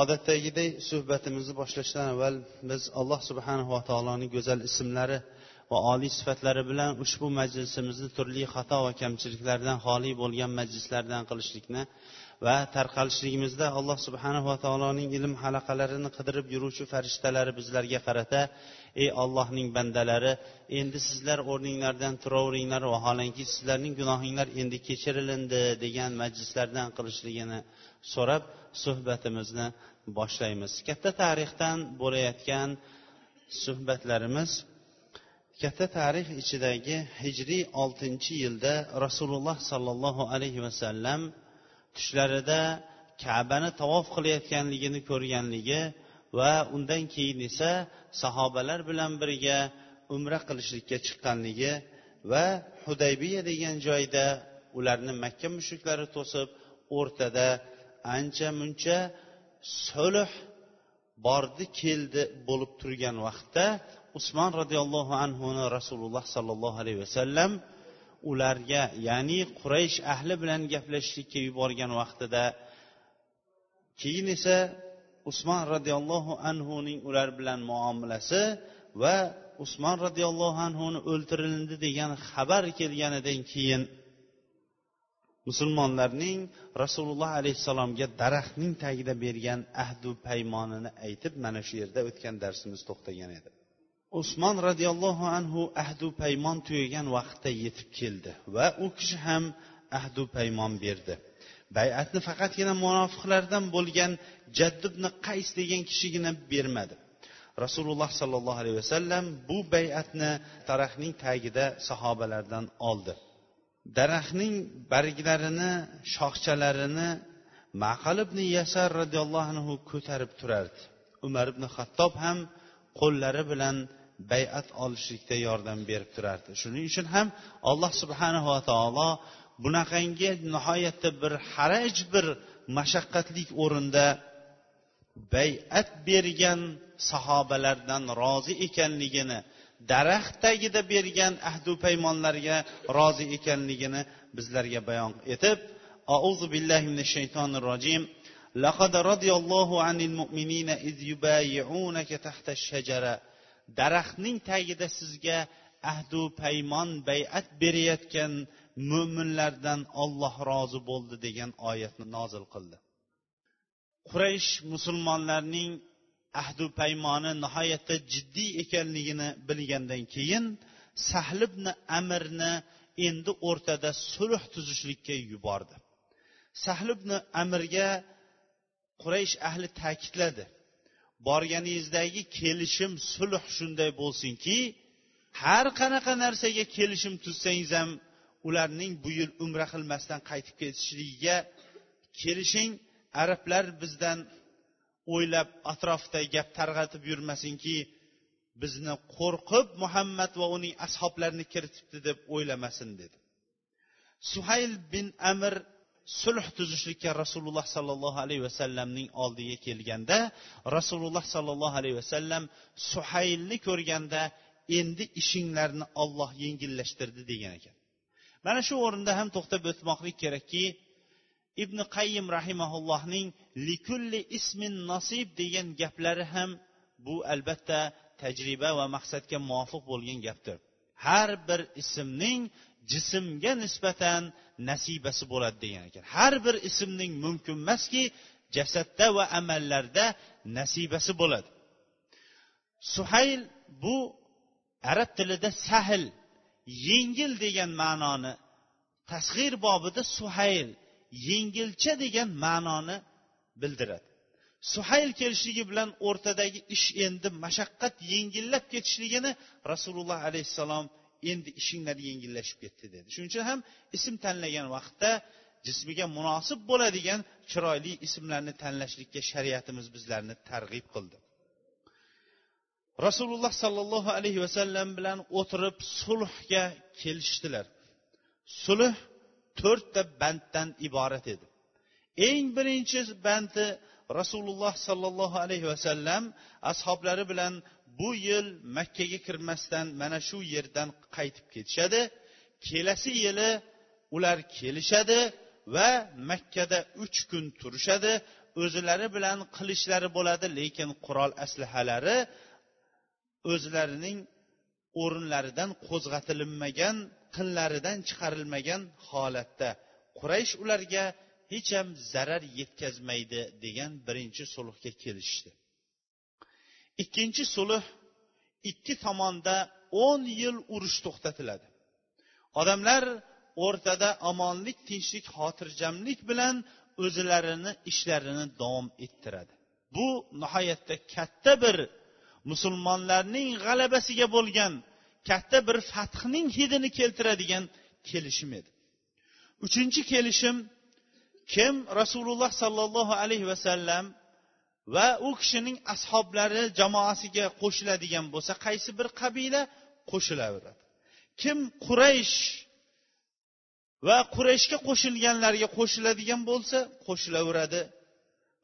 odatdagidek suhbatimizni boshlashdan avval biz alloh subhanava taoloning go'zal ismlari va oliy sifatlari bilan ushbu majlisimizni turli xato va kamchiliklardan xoli bo'lgan majlislardan qilishlikni va tarqalishligimizda alloh subhanava taoloning ilm halaqalarini qidirib yuruvchi farishtalari bizlarga qarata ey ollohning bandalari endi sizlar o'rninglardan turaveringlar vaholanki sizlarning gunohinglar endi kechirilindi degan majlislardan qilishligini so'rab suhbatimizni boshlaymiz. Katta tarixdan bo'layotgan suhbatlarimiz katta tarix ichidagi hijriy oltinchi yilda rasululloh sollallohu alayhi vasallam tushlarida kabani tavof qilayotganligini ko'rganligi va undan keyin esa sahobalar bilan birga umra qilishlikka chiqqanligi va hudaybiya degan joyda ularni makka mushriklari to'sib o'rtada ancha muncha sulh bordi keldi bo'lib turgan vaqtda usmon roziyallohu anhuni rasululloh sollallohu alayhi vasallam ularga ya'ni quraysh ahli bilan gaplashishlikka yuborgan vaqtida keyin esa usmon roziyallohu anhuning ular bilan muomalasi va usmon roziyallohu anhuni o'ltirildi degan xabar kelganidan keyin musulmonlarning rasululloh alayhissalomga daraxtning tagida bergan ahdu paymonini aytib mana shu yerda o'tgan darsimiz to'xtagan edi. Usmon roziyallohu anhu ahdu paymon tugagan vaqtda yetib keldi va u kishi ham ahdu paymon berdi. Bayatni faqatgina munofiqlardan bo'lgan jaddibni qays degan kishigina bermadi. Rasululloh sollallohu alayhi vasallam bu bayatni daraxtning tagida sahobalardan oldi. Daraxtning barglarini shoxchalarini maqal ibn yasar roziyallohu anhu ko'tarib turardi. Umar ibn hattob ham qo'llari bilan bayat olishlikda yordam berib turardi. Shuning uchun ham alloh subhanava taolo bunaqangi nihoyatda bir haraj bir mashaqqatli o'rinda bayat bergan sahobalardan rozi ekanligini daraxt tagida bergan ahdu paymonlarga rozi ekanligini bizlarga bayon etib auzu billahi minash shaytonir rojim لقد رضي الله عن المؤمنين إذ يبايعونك تحت الشجرة daraxtning tagida sizga ahdu paymon bayat berayotgan mo'minlardan olloh rozi bo'ldi degan oyatni nozil qildi quraysh musulmonlarning ahdu paymoni nihoyatda jiddiy ekanligini bilgandan keyin sahl ibn amirni endi o'rtada sulh tuzishlikka yubordi. Sahl ibn amirga quraysh ahli ta'kidladi borganingizdagi kelishim sulh shunday bo'lsinki har qanaqa narsaga kelishim tuzsangiz ham ularning bu yil umra qilmasdan qaytib ketishligiga kelishing arablar bizdan o'ylab atrofda gap targ'atib yurmasinki bizni qo'rqib muhammad va uning ashoblarini kiritibdi deb o'ylamasin dedi. Suhayl bin amir sulh tuzishlikka rasululloh sollallohu alayhi vasallamning oldiga kelganda rasululloh sollallohu alayhi vasallam suhaylni ko'rganda endi ishinglarni olloh yengillashtirdi degan ekan. Mana shu o'rinda ham to'xtab o'tmoqlik kerakki ibn qayyim rahimaullohning likulli ismin nasib degan gaplari ham bu albatta tajriba va maqsadga muvofiq bo'lgan gapdir. Har bir ismning jismga nisbatan nasibasi bo'ladi degan ekan. Har bir ismning mumkin emaski jasadda va amallarda nasibasi bo'ladi. Suhayl bu arab tilida sahl yengil degan ma'noni tasg'ir bobida suhayl yengilcha degan ma'noni bildiradi. Suhayl kelishligi bilan o'rtadagi ish endi mashaqqat yengillab ketishligini rasululloh alayhissalom endi ishinglar yengillashib ketdi dedi. Shuning uchun ham ism tanlagan vaqtda jismiga munosib bo'ladigan chiroyli ismlarni tanlashlikka shariatimiz bizlarni targ'ib qildi. Rasululloh sollallohu alayhi vasallam bilan o'tirib sulhga kelishdilar. Sulh to'rtta banddan iborat edi. Eng birinchi bandi rasululloh sollallohu alayhi vasallam ashoblari bilan bu yil makkaga kirmasdan mana shu yerdan qaytib ketishadi. Kelasi yili ular kelishadi va makkada uch kun turishadi. O'zlari bilan qilishlari bo'ladi lekin qurol aslahalari o'zlarining o'rinlaridan qo'zg'atilinmagan qinlaridan chiqarilmagan holatda quraysh ularga hech ham zarar yetkazmaydi degan birinchi sulhga kelishdi. Ikkinchi sulh ikki tomonda o'n yil urush to'xtatiladi. Odamlar o'rtada omonlik tinchlik xotirjamlik bilan o'zlarini ishlarini davom ettiradi. Bu nihoyatda katta bir musulmonlarning g'alabasiga bo'lgan katta bir fathning hidini keltiradigan kelishim edi. Uchinchi kelishim kim rasululloh sollallohu alayhi vasallam va u kishining ashoblari jamoasiga qo'shiladigan bo'lsa qaysi bir qabila? Qo'shilaveradi kim quraysh va qurayshga qo'shilganlarga qo'shiladigan bo'lsa qo'shilaveradi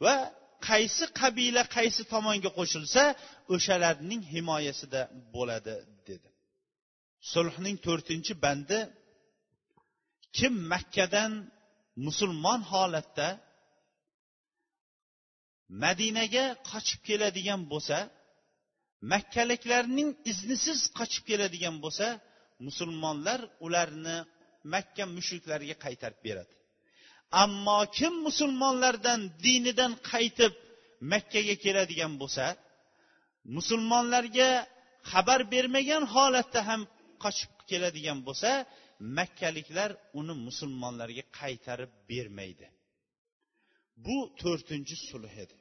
va qaysi qabila qaysi tomonga qo'shilsa o'shalarning himoyasida bo'ladi sulhning to'rtinchi bandi kim makkadan musulmon holatda madinaga qochib keladigan bo'lsa makkaliklarning iznisiz qochib keladigan bo'lsa musulmonlar ularni makka mushriklariga qaytarib beradi. Ammo kim musulmonlardan dinidan qaytib makkaga keladigan bo'lsa musulmonlarga xabar bermagan holatda ham qochib keladigan bo'lsa makkaliklar uni musulmonlarga qaytarib bermaydi. Bu to'rtinchi sulh edi.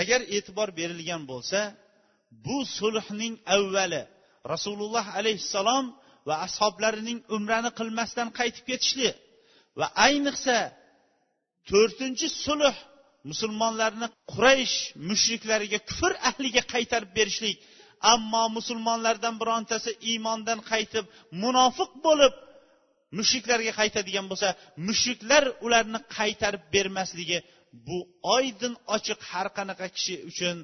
Agar e'tibor berilgan bo'lsa bu sulhning avvali rasululloh alayhissalom va ashoblarining umrani qilmasdan qaytib ketishli va ayniqsa to'rtinchi sulh musulmonlarni quraysh mushriklariga kufr ahliga qaytarib berishlik ammo musulmonlardan birontasi iymondan qaytib munofiq bo'lib mushriklarga qaytadigan bo'lsa mushriklar ularni qaytarib bermasligi bu oydin ochiq har qanaqa kishi uchun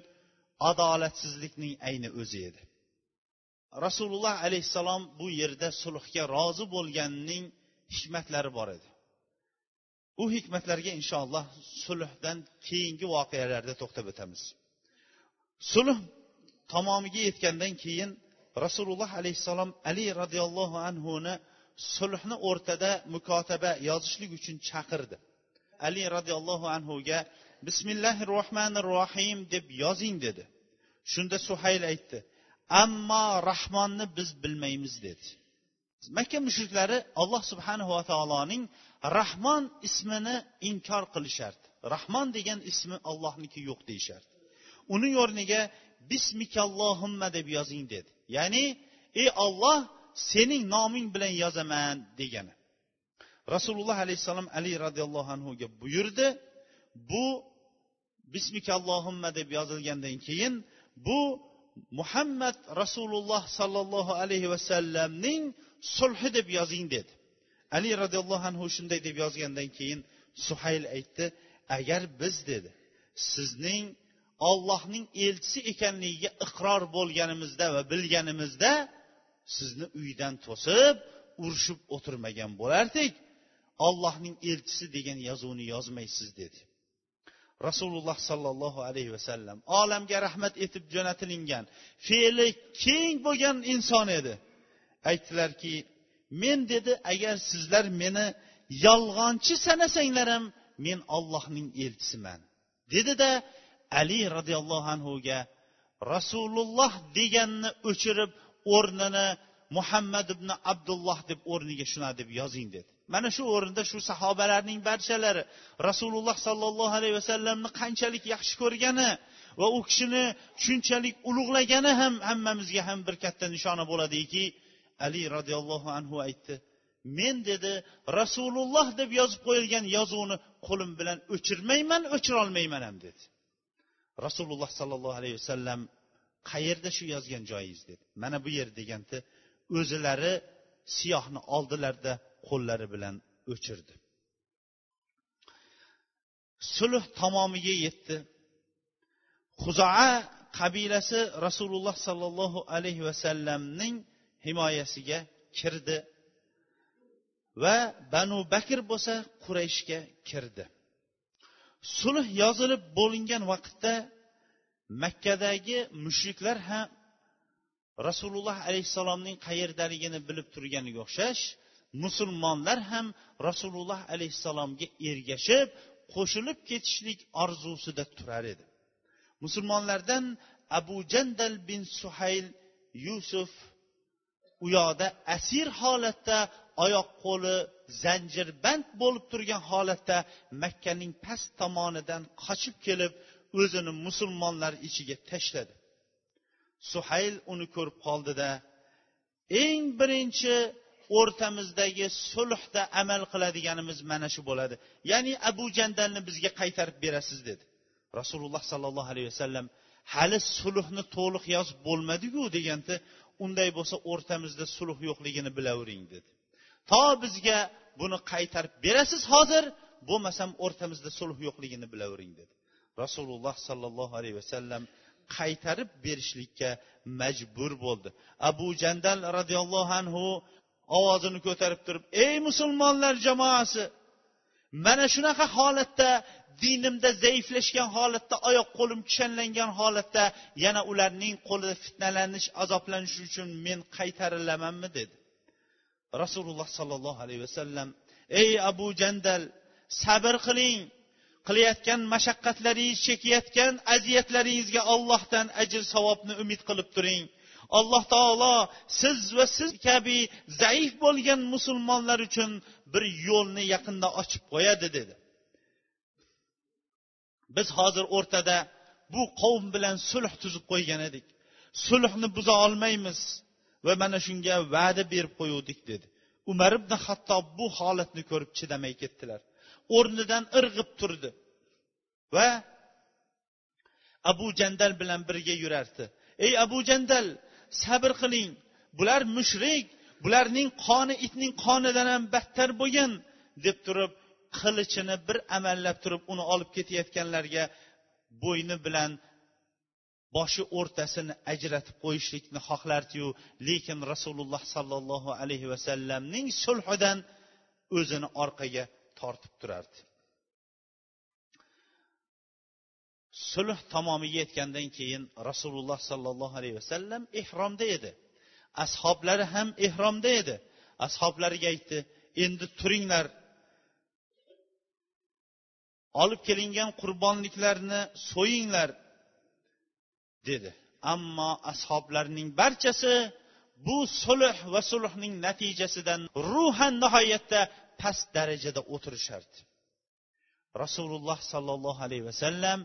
adolatsizlikning ayni o'zi edi. Rasululloh alayhissalom bu yerda sulhga rozi bo'lganining hikmatlari bor edi. U hikmatlarga inshaalloh sulhdan keyingi voqealarda to'xtab o'tamiz. Sulh tamomiga yetgandan keyin rasululloh alayhissalom ali roziyallohu anhuni sulhni o'rtada mukotaba yozishlik uchun chaqirdi. Ali roziyallohu anhuga bismillahi rohmanir rohim deb yozing dedi. Shunda suhayl aytdi ammo rahmonni biz bilmaymiz dedi. Makka mushriklari alloh subhanahu va taoloning rahmon ismini inkor qilishardi. Rahmon degan ismi allohniki yo'q deyishardi. Uning o'rniga bismikallohumma deb yozing dedi. Ya'ni ey olloh sening noming bilan yozaman degani. Rasululloh alayhissalom ali roziyallohu anhuga buyurdi. Bu bismikallohumma deb yozilgandan keyin bu muhammad rasululloh sollallohu alayhi vasallamning sulhi deb yozing dedi. Ali roziyallohu anhu shunday deb yozgandan keyin suhayl aytdi agar biz dedi sizning ollohning elchisi ekanligiga iqror bo'lganimizda va bilganimizda sizni uydan to'sib urushib o'tirmagan bo'lardik. Ollohning elchisi degan yozuvni yozmaysiz dedi. Rasululloh sollallohu alayhi vasallam olamga rahmat etib jo'natilingan fe'li keng bo'lgan inson edi. Aytdilarki men dedi agar sizlar meni yolg'onchi sanasanglar ham men ollohning elchisiman. Dedida de, ali roziyallohu anhuga rasululloh deganni o'chirib o'rnini muhammad ibn abdulloh deb o'rniga shuna deb yozing dedi. Mana shu o'rinda shu sahobalarning barchalari rasululloh sollallohu alayhi vasallamni qanchalik yaxshi ko'rgani va u kishini shunchalik ulug'lagani ham hammamizga ham bir katta nishona bo'ladiki ali roziyallohu anhu aytdi. Men dedi rasululloh deb yozib qo'yilgan yozuvni qo'lim bilan o'chirmayman o'chirolmayman ham dedi. Rasululloh sollallohu alayhi vasallam qayerda shu yozgan joyingiz? dedi. Mana bu yer deganda o'zilari siyohni oldilarda qo'llari bilan o'chirdi. Sulh tamomiga yetdi. Huzoa qabilasi rasululloh sollallohu alayhi vasallamning himoyasiga kirdi va banu bakr bo'lsa qurayshga kirdi. Sulh yozilib bo'lingan vaqtda makkadagi mushriklar ham rasululloh alayhissalomning qayerdaligini bilib turganiga o'xshash musulmonlar ham rasululloh alayhissalomga ergashib qo'shilib ketishlik orzusida turar edi. Musulmonlardan abu jandal bin suhayl yusuf u yoqda asir holatda oyoq qo'li zanjirband bo'lib turgan holatda makkaning past tomonidan qochib kelib o'zini musulmonlar ichiga tashladi. Suhayl uni ko'rib qoldida eng birinchi o'rtamizdagi sulhda amal qiladiganimiz mana shu bo'ladi. Ya'ni abu jandalni bizga qaytarib berasiz dedi. Rasululloh sollallohu alayhi vasallam hali sulhni to'liq yozib bo'lmadiku deganda unday bo'lsa o'rtamizda sulh yo'qligini bilavering dedi. To bizga buni qaytarib berasiz hozir bo'lmasam o'rtamizda sulh yo'qligini bilavering dedi. Rasululloh sollallohu alayhi vasallam qaytarib berishlikka majbur bo'ldi. Abu jandal roziyallohu anhu ovozini ko'tarib turib ey musulmonlar jamoasi mana shunaqa holatda dinimda zaiflashgan holatda oyoq qo'lim kishanlangan holatda yana ularning qo'lida fitnalanish azoblanish uchun men qaytarilamanmi? dedi. Rasululloh sollallohu alayhi vasallam ey abu jandal sabr qiling. Qilayotgan mashaqqatlaringiz chekayotgan aziyatlaringizga ollohdan ajr savobni umid qilib turing. Alloh taolo siz va siz kabi zaif bo'lgan musulmonlar uchun bir yo'lni yaqinda ochib qo'yadi dedi. Biz hozir o'rtada bu qavm bilan sulh tuzib qo'ygan edik. Sulhni buza olmaymiz. Va mana shunga va'da berib qo'yuvdik dedi. Umar ibn hattob bu holatni ko'rib chidamay ketdilar. O'rnidan irg'ib turdi va abu jandal bilan birga yurardi. Ey abu jandal sabr qiling. Bular mushrik bularning qoni itning qonidan ham battar bo'lgan deb turib qilichini bir amallab turib uni olib ketayotganlarga bo'yni bilan boshi o'rtasini ajratib qo'yishlikni xohlardiyu. Lekin rasululloh sollallohu alayhi vasallamning sulhidan o'zini orqaga tortib turardi. Sulh tamomiga yetgandan keyin rasululloh sollallohu alayhi vasallam ehromda edi. Ashoblari ham ehromda edi. Ashoblariga aytdi endi turinglar. Olib kelingan qurbonliklarni so'yinglar. Dedi. Ammo ashoblarning barchasi bu sulh va sulhning natijasidan ruhan nihoyatda past darajada o'tirishardi. Rasululloh sollallohu alayhi vasallam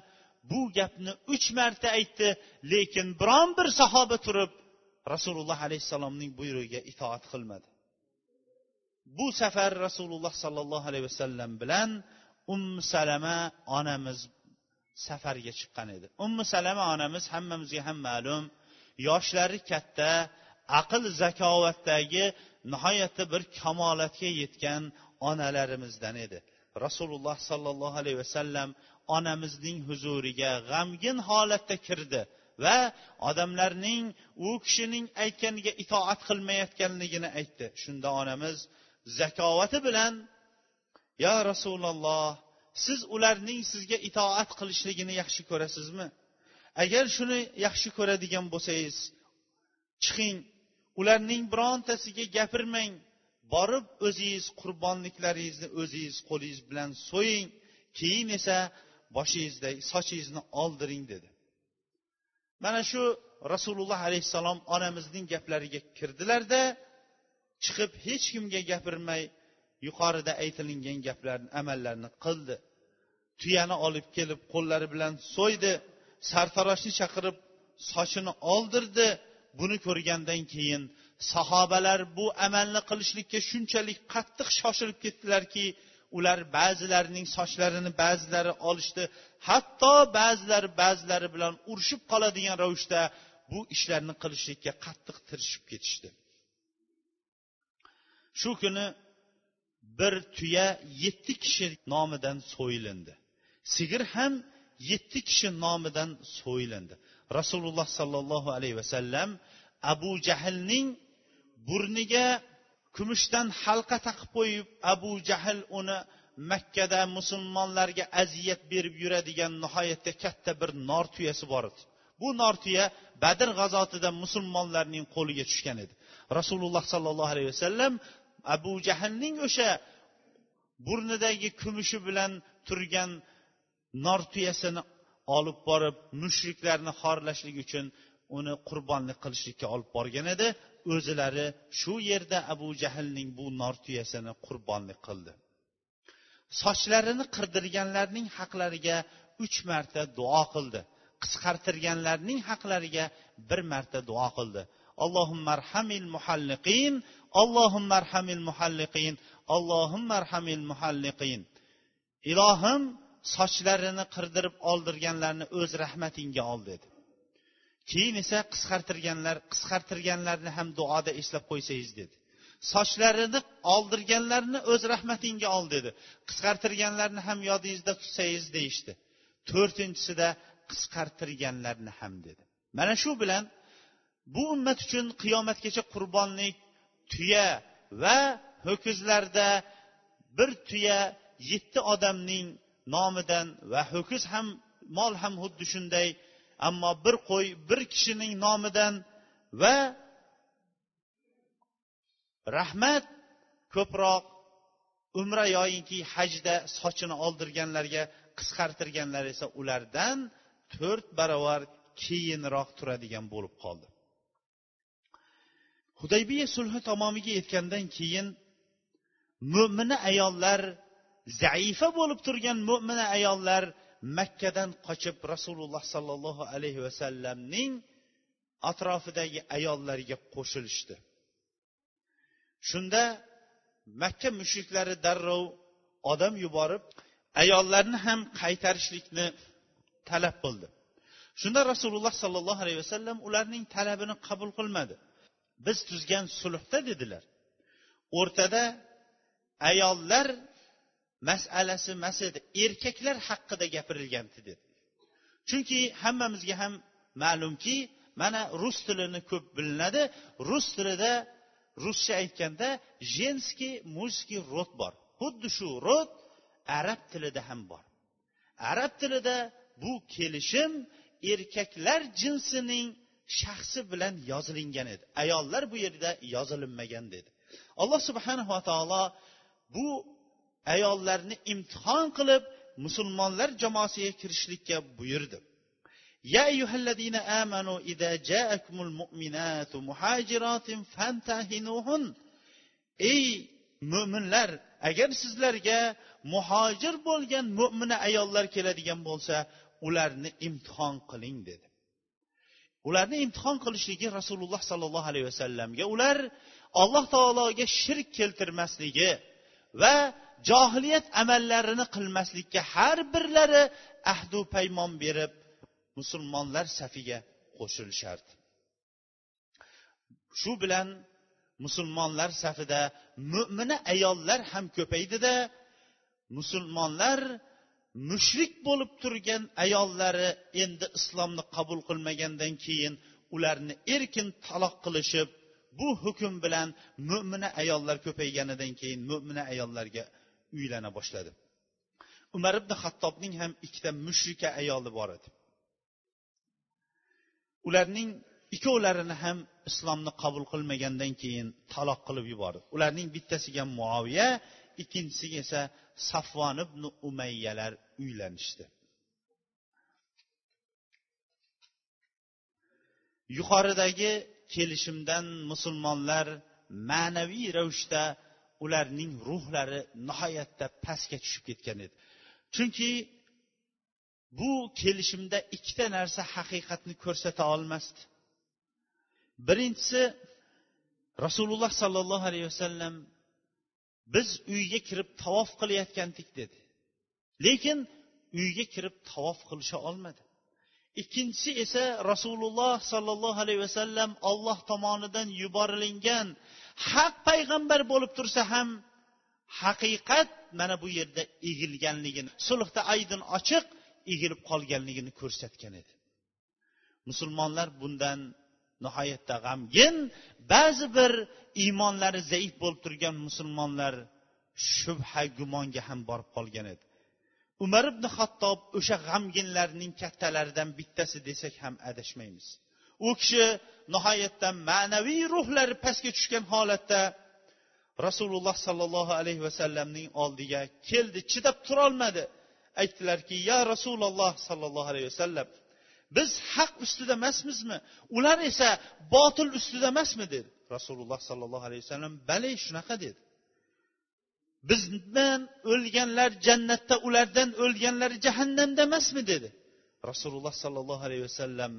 bu gapni uch marta aytdi lekin biron bir sahoba turib rasululloh alayhissalomning buyrug'iga itoat qilmadi. Bu safar rasululloh sollallohu alayhi vasallam bilan um salama onamiz safarga chiqqan edi. Ummu salama onamiz hammamizga ham ma'lum yoshlari katta aql zakovatdagi nihoyatda bir kamolatga yetgan onalarimizdan edi. Rasululloh sollallohu alayhi vasallam onamizning huzuriga g'amgin holatda kirdi va odamlarning u kishining aytganiga itoat qilmayotganligini aytdi. Shunda onamiz zakovati bilan yo rasululloh siz ularning sizga itoat qilishligini yaxshi ko'rasizmi? Agar shuni yaxshi ko'radigan bo'lsangiz chiqing ularning birontasiga gapirmang. Borib o'zingiz qurbonliklaringizni o'zingiz qo'lingiz bilan so'ying. Keyin esa boshingizda sochingizni oldiring dedi. Mana shu rasululloh alayhissalom onamizning gaplariga kirdilarda chiqib hech kimga gapirmay yuqorida aytilingan gaplarni amallarni qildi. Tuyani olib kelib qo'llari bilan so'ydi sartaroshni chaqirib sochini oldirdi. Buni ko'rgandan keyin sahobalar bu amalni qilishlikka shunchalik qattiq shoshilib ketdilarki ular ba'zilarining sochlarini ba'zilari olishdi. Hatto ba'zilari ba'zilari bilan urushib qoladigan ravishda bu ishlarni qilishlikka qattiq tirishib ketishdi. Shu kuni bir tuya yetti kishi nomidan so'yilindi. Sigir ham yetti kishi nomidan so'yilindi. Rasululloh sollallohu alayhi vasallam abu jahlning burniga kumushdan halqa taqib qo'yib abu jahl uni makkada musulmonlarga aziyat berib yuradigan nihoyatda katta bir nor tuyasi bor edi. Bu nor tuya badr g'azotida musulmonlarning qo'liga tushgan edi. Rasululloh sollallohu alayhi vasallam abu jahlning o'sha burnidagi kumushi bilan turgan nor tuyasini olib borib mushriklarni xorlashlik uchun uni qurbonlik qilishlikka olib borgan edi. O'zilari shu yerda abu jahlning bu nor tuyasini qurbonlik qildi. Sochlarini qirdirganlarning haqlariga uch marta duo qildi. Qisqartirganlarning haqlariga bir marta duo qildi. Allohummarhamil muhalliqin allohummarhamil muhalliqin allohummarhamil muhalliqin. Ilohim sochlarini qirdirib oldirganlarni o'z rahmatingga ol dedi. Keyin esa qisqartirganlar qisqartirganlarni ham duoda eslab qo'ysangiz dedi. Sochlarini oldirganlarni o'z rahmatingga ol dedi. Qisqartirganlarni ham yodingizda tutsangiz deyishdi. To'rtinchisida qisqartirganlarni ham dedi. Mana shu bilan bu ummat uchun qiyomatgacha qurbonlik tuya va ho'kizlarda bir tuya yetti odamning nomidan va ho'kiz ham mol ham xuddi shunday. Ammo bir qo'y bir kishining nomidan va rahmat ko'proq umra yoyinki hajda sochini oldirganlarga qisqartirganlar esa ulardan to'rt barobar keyinroq turadigan bo'lib qoldi. Hudaybiya sulhi tamomiga yetgandan keyin mo'mina ayollar zaifa bo'lib turgan mo'mina ayollar makkadan qochib rasululloh sollallohu alayhi vasallamning atrofidagi ayollarga qo'shilishdi. Shunda makka mushriklari darrov odam yuborib ayollarni ham qaytarishlikni talab qildi. Shunda rasululloh sollallohu alayhi vasallam ularning talabini qabul qilmadi. Biz tuzgan sulhda dedilar. O'rtada ayollar masalasi emas edi erkaklar haqida gapirilgan dedi. Chunki hammamizga ham ma'lumki mana rus tilini ko'p bilinadi. Rus tilida ruscha aytganda jenskiy мужский rod bor. Xuddi shu rod arab tilida ham bor. Arab tilida bu kelishim erkaklar jinsining shaxsi bilan yozilingan edi. Ayollar bu yerda yozilinmagan dedi. Alloh subhanava taolo bu ayollarni imtihon qilib musulmonlar jamoasiga kirishlikka buyurdi يا أيها الذين آمنوا إذا جاءكم المؤمنات مهاجرات فامتهنوهن ey mo'minlar agar sizlarga muhojir bo'lgan mo'mina ayollar keladigan bo'lsa ularni imtihon qiling dedi ularni imtihon qilishligi rasululloh sollallohu alayhi vasallamga ular alloh taologa shirk keltirmasligi va johiliyat amallarini qilmaslikka har birlari ahdu paymon berib musulmonlar safiga qo'shilishardi shu bilan musulmonlar safida mo'mina ayollar ham ko'paydida musulmonlar mushrik bo'lib turgan ayollari endi islomni qabul qilmagandan keyin ularni erkin taloq qilishib bu hukm bilan mo'mina ayollar ko'payganidan keyin mo'mina ayollarga uylana boshladi. Umar ibn hattobning ham ikkita mushrika ayoli bor edi. Ularning ikkovlarini ham islomni qabul qilmagandan keyin taloq qilib yubordi. Ularning bittasiga muoviya ikkinchisiga esa safvon ibn umayyalar uylanishdi. Yuqoridagi kelishimdan musulmonlar ma'naviy ravishda ularning ruhlari nihoyatda pastga tushib ketgan edi. Chunki bu kelishimda ikkita narsa haqiqatni ko'rsata olmasdi. Birinchisi rasululloh sollallohu alayhi vasallam biz uyga kirib tavof qilayotgandik dedi. Lekin uyga kirib tavof qilisha olmadi. Ikkinchisi esa rasululloh sollallohu alayhi vasallam olloh tomonidan yuborilingan haq payg'ambar bo'lib tursa ham haqiqat mana bu yerda egilganligini sulhda aydin ochiq egilib qolganligini ko'rsatgan edi. Musulmonlar bundan nihoyatda g'amgin. Ba'zi bir iymonlari zaif bo'lib turgan musulmonlar shubha gumonga ham borib qolgan edi. Umar ibn hattob o'sha g'amginlarning kattalaridan bittasi desak ham adashmaymiz. U kishi nihoyatda ma'naviy ruhlari pastga tushgan holatda rasululloh sollallohu alayhi vasallamning oldiga keldi chidab turolmadi. Aytdilarki ya rasululloh sollallohu alayhi vasallam biz haq ustida emasmizmi? Ular esa botil ustida emasmi? dedi. Rasululloh sollallohu alayhi vasallam bale shunaqa dedi. Bizdan o'lganlar jannatda ulardan o'lganlar jahannamda emasmi? dedi. Rasululloh sollallohu alayhi vasallam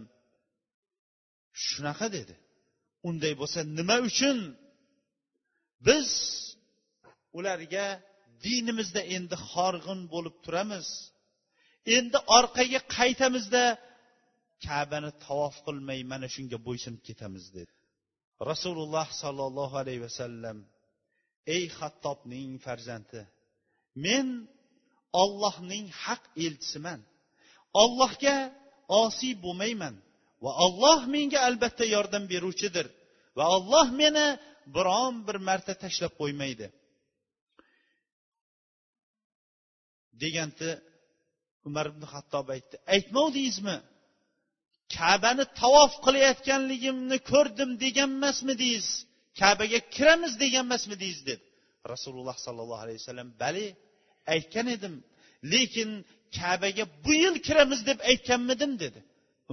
shunaqa dedi. Unday bo'lsa nima uchun? Biz ularga dinimizda endi horg'in bo'lib turamiz. Endi orqaga qaytamizda kabani tavof qilmay mana shunga bo'ysunib ketamiz dedi. Rasululloh sollallohu alayhi vasallam ey hattobning farzandi men ollohning haq elchisiman. Ollohga osiy bo'lmayman. Va olloh menga albatta yordam beruvchidir. Va olloh meni biron bir marta tashlab qo'ymaydi. Deganda umar ibn hattob aytdi aytmovdingizmi kabani tavof qilayotganligimni ko'rdim deganmasmidingiz kabaga kiramiz degan deb dedi. Rasululloh sollallohu alayhi vasallam bali aytgan edim lekin kabaga bu yil kiramiz deb aytganmidim dedi.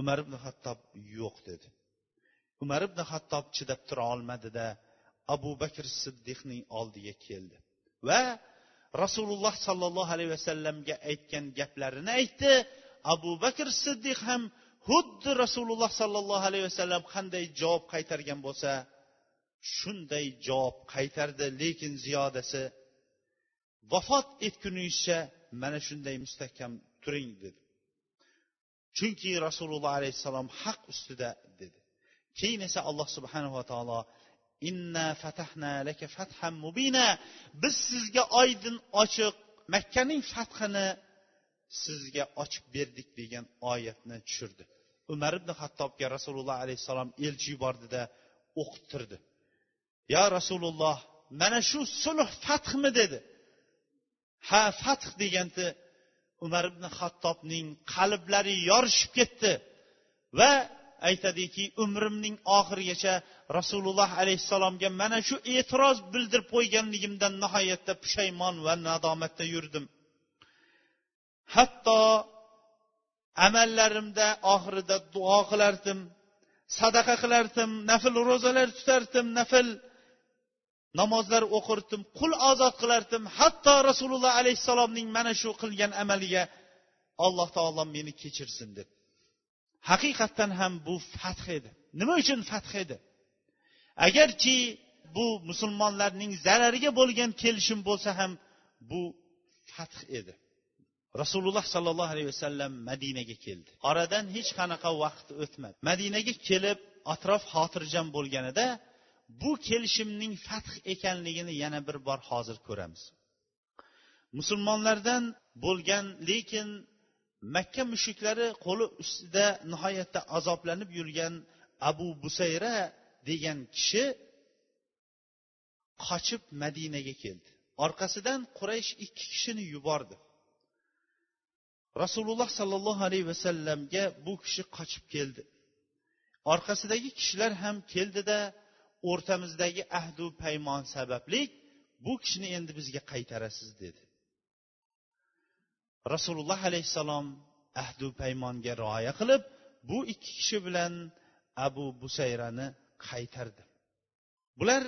Umar ibn hattob yo'q dedi. Umar ibn hattob chidab tura olmadida abu bakr siddiqning oldiga keldi va rasululloh sollallohu alayhi vasallamga aytgan gaplarini aytdi. Abu bakr siddiq ham xuddi rasululloh sollallohu alayhi vasallam qanday javob qaytargan bo'lsa shunday javob qaytardi. Lekin ziyodasi vafot etguningizcha mana shunday mustahkam turing dedi. Chunki rasululloh alayhissalom haq ustida dedi. Keyin esa alloh subhanava taolo inna fatahna laka fatham mubina. Biz sizga oydin ochiq makkaning fathini sizga ochib berdik degan oyatni tushirdi. Umar ibn hattobga rasululloh alayhissalom elchi yubordida o'qittirdi yo rasululloh mana shu sulh fathmi? dedi. Ha fath deganda umar ibn hattobning qalblari yorishib ketdi va aytadiki umrimning oxirigacha rasululloh alayhissalomga mana shu e'tiroz bildirib qo'yganligimdan nihoyatda pushaymon va nadomatda yurdim. Hatto amallarimda oxirida duo qilardim sadaqa qilardim nafl ro'zalar tutardim nafl namozlar o'qirdim qul ozod qilardim. Hatto rasululloh alayhissalomning mana shu qilgan amaliga alloh taolo meni kechirsin deb. Haqiqatdan ham bu fath edi. Nima uchun fath edi? Agarki bu musulmonlarning zarariga bo'lgan kelishim bo'lsa ham bu fath edi. Rasululloh sollallohu alayhi vasallam madinaga keldi. Oradan hech qanaqa vaqt o'tmadi. Madinaga kelib atrof xotirjam bo'lganida bu kelishimning fath ekanligini yana bir bor hozir ko'ramiz. Musulmonlardan bo'lgan lekin makka mushuklari qo'li ustida nihoyatda azoblanib yurgan abu busayra degan kishi qochib madinaga keldi. Orqasidan quraysh ikki kishini yubordi. Rasululloh sollallohu alayhi vasallamga bu kishi qochib keldi. Orqasidagi kishilar ham keldida o'rtamizdagi ahdu paymon sababli bu kishini endi bizga qaytarasiz dedi. Rasululloh alayhissalom ahdu paymonga rioya qilib bu ikki kishi bilan abu busayrani qaytardi. Bular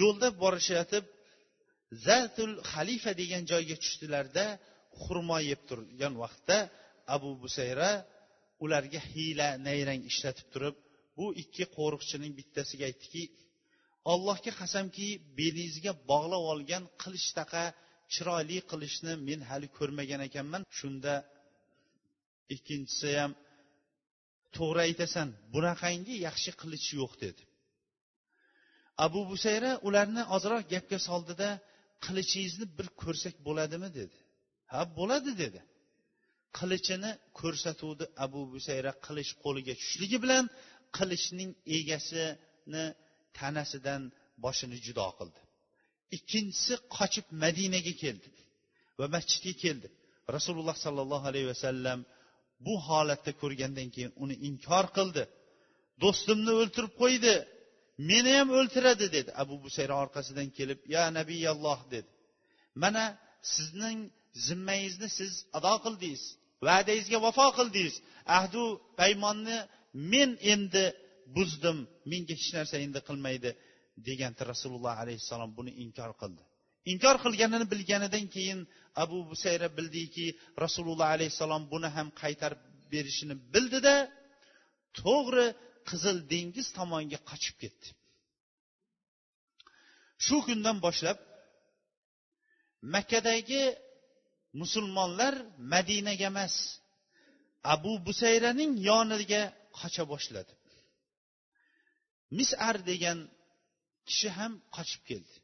yo'lda borishayotib zatul xalifa degan joyga tushdilarda xurmo yeb turgan vaqtda abu busayra ularga hiyla nayrang ishlatib turib bu ikki qo'riqchining bittasiga aytdiki allohga qasamki belingizga bog'lab olgan qilichtaqa chiroyli qilichni men hali ko'rmagan ekanman. Shunda ikkinchisi ham to'g'ri aytasan bunaqangi yaxshi qilich yo'q dedi. Abu busayra ularni ozroq gapga soldida qilichingizni bir ko'rsak bo'ladimi? dedi. Ha bo'ladi dedi. Qilichini ko'rsatuvdi abu busayra qilich qo'liga tushishligi bilan qilichning egasini tanasidan boshini judo qildi. Ikkinchisi qochib madinaga keldi va masjidga keldi. Rasululloh sollallohu alayhi vasallam bu holatda ko'rgandan keyin uni inkor qildi. Do'stimni o'ltirib qo'ydi meni ham o'ltiradi dedi. Abu busayra orqasidan kelib ya nabiyalloh dedi. Mana sizning zimmangizni siz ado qildingiz va'dangizga vafo qildingiz. Ahdu paymonni men endi buzdim menga hech narsa endi qilmaydi deganda rasululloh alayhissalom buni inkor qildi. Inkor qilganini bilganidan keyin abu busayra bildiki rasululloh alayhissalom buni ham qaytarib berishini bildida to'g'ri qizil dengiz tomonga qochib ketdi. Shu kundan boshlab makkadagi musulmonlar madinaga emas abu busayraning yoniga qocha boshladi. Misar degan kishi ham qochib keldi.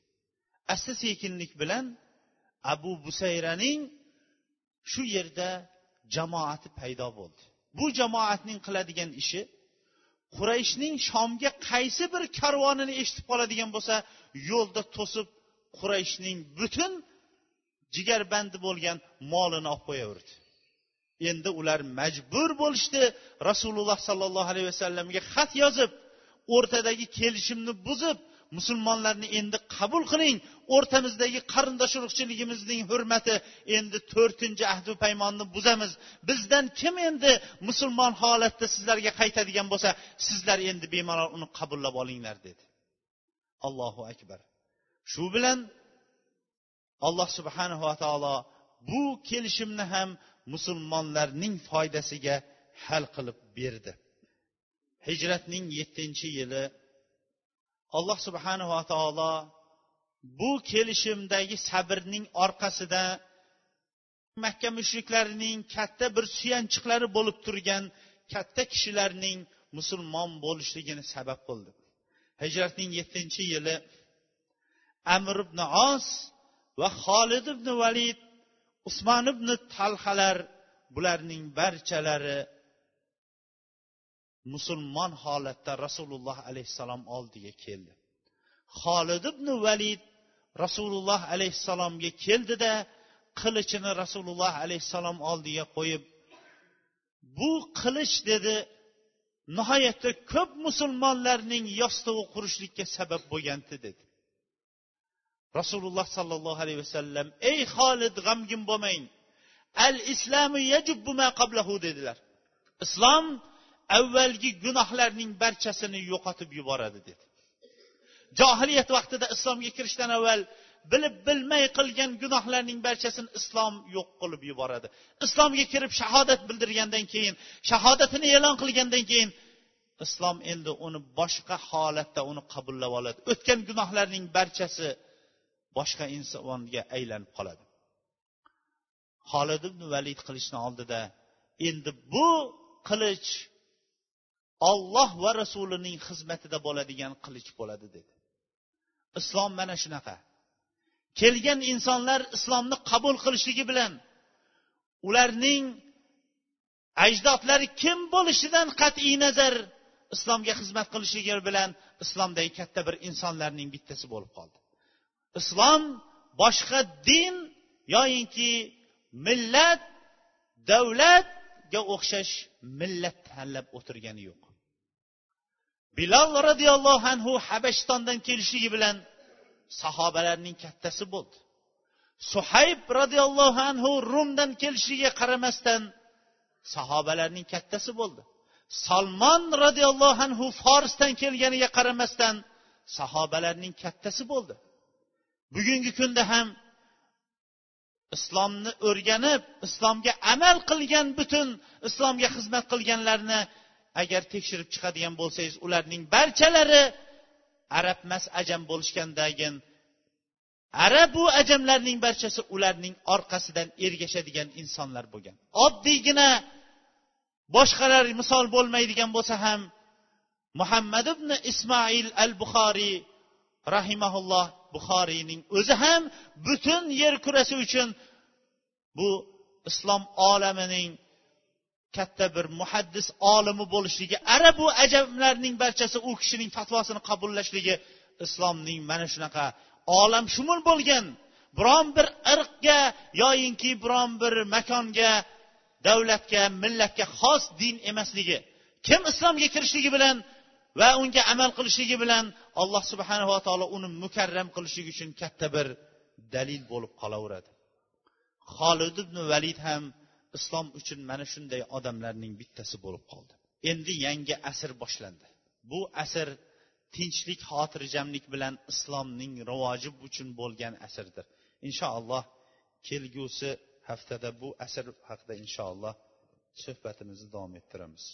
Asta sekinlik bilan abu busayraning shu yerda jamoati paydo bo'ldi. Bu jamoatning qiladigan ishi qurayshning shomga qaysi bir karvonini eshitib qoladigan bo'lsa yo'lda to'sib qurayshning butun jigarbandi bo'lgan molini olib qo'yaverdi. Endi ular majbur bo'lishdi. Rasululloh sollallohu alayhi vasallamga xat yozib o'rtadagi kelishimni buzib musulmonlarni endi qabul qiling. O'rtamizdagi qarindosh urug'chiligimizning hurmati endi to'rtinchi ahdu paymonni buzamiz. Bizdan kim endi musulmon holatda sizlarga qaytadigan bo'lsa sizlar endi bemalol uni qabullab olinglar dedi. Allohu akbar. Shu bilan alloh subhanava taolo bu kelishimni ham musulmonlarning foydasiga hal qilib berdi. Hijratning yettinchi yili alloh subhanava taolo bu kelishimdagi sabrning orqasida makka mushriklarining katta bir suyanchiqlari bo'lib turgan katta kishilarning musulmon bo'lishligini sabab qildi. Hijratning yettinchi yili amr ibn os va xolid ibn valid usmon ibn talhalar bularning barchalari musulmon holatda rasululloh alayhissalom oldiga keldi. Xolid ibn valid rasululloh alayhissalomga keldida qilichini rasululloh alayhissalom oldiga qo'yib bu qilich dedi nihoyatda ko'p musulmonlarning yostug'i qurishlikka sabab bo'lgandi dedi. Rasululloh sollallohu alayhi vasallam ey xolid g'amgin bo'lmang. Al islamu yajubbu ma qablahu dedilar. Islom avvalgi gunohlarning barchasini yo'qotib yuboradi dedi. Johiliyat vaqtida islomga kirishdan avval bilib bilmay qilgan gunohlarning barchasini islom yo'q qilib yuboradi. Islomga kirib shahodat bildirgandan keyin shahodatini e'lon qilgandan keyin islom endi uni boshqa holatda uni qabullab oladi. O'tgan gunohlarning barchasi boshqa insonga aylanib qoladi. Holid ibn valid qilichni oldida endi bu qilich olloh va rasulining xizmatida bo'ladigan qilich bo'ladi dedi. Islom mana shunaqa. Kelgan insonlar islomni qabul qilishligi bilan ularning ajdodlari kim bo'lishidan qat'iy nazar islomga xizmat qilishligi bilan islomdagi katta bir insonlarning bittasi bo'lib qoldi. Islom boshqa din yoyinki millat davlatga o'xshash millat tanlab o'tirgani yo'q. Bilol roziyallohu anhu habashistondan kelishligi bilan sahobalarning kattasi bo'ldi. Suhayb roziyallohu anhu rumdan kelishiga qaramasdan sahobalarning kattasi bo'ldi. Solmon roziyallohu anhu forsdan kelganiga qaramasdan sahobalarning kattasi bo'ldi. Bugungi kunda ham islomni o'rganib islomga amal qilgan butun islomga xizmat qilganlarni agar tekshirib chiqadigan bo'lsangiz ularning barchalari arab emas ajam bo'lishgandagin arabu ajamlarning barchasi ularning orqasidan ergashadigan insonlar bo'lgan. Oddiygina boshqalar misol bo'lmaydigan bo'lsa ham muhammad ibn ismoil al buxoriy rahimaulloh buxoriyning o'zi ham butun yer kurasi uchun bu islom olamining katta bir muhaddis olimi bo'lishligi arabu ajamlarning barchasi u kishining fatvosini qabullashligi islomning mana shunaqa olamshumul bo'lgan. Biron bir irqga yoyinki biron bir makonga davlatga millatga xos din emasligi kim islomga kirishligi bilan va unga amal qilishligi bilan alloh subhanava taolo uni mukarram qilishligi uchun katta bir dalil bo'lib qolaveradi. Xolid ibn valid ham islom uchun mana shunday odamlarning bittasi bo'lib qoldi. Endi yangi asr boshlandi. Bu asr tinchlik xotirjamlik bilan islomning rivoji uchun bo'lgan asrdir. Inshaalloh kelgusi haftada bu asr haqida inshaalloh suhbatimizni davom ettiramiz.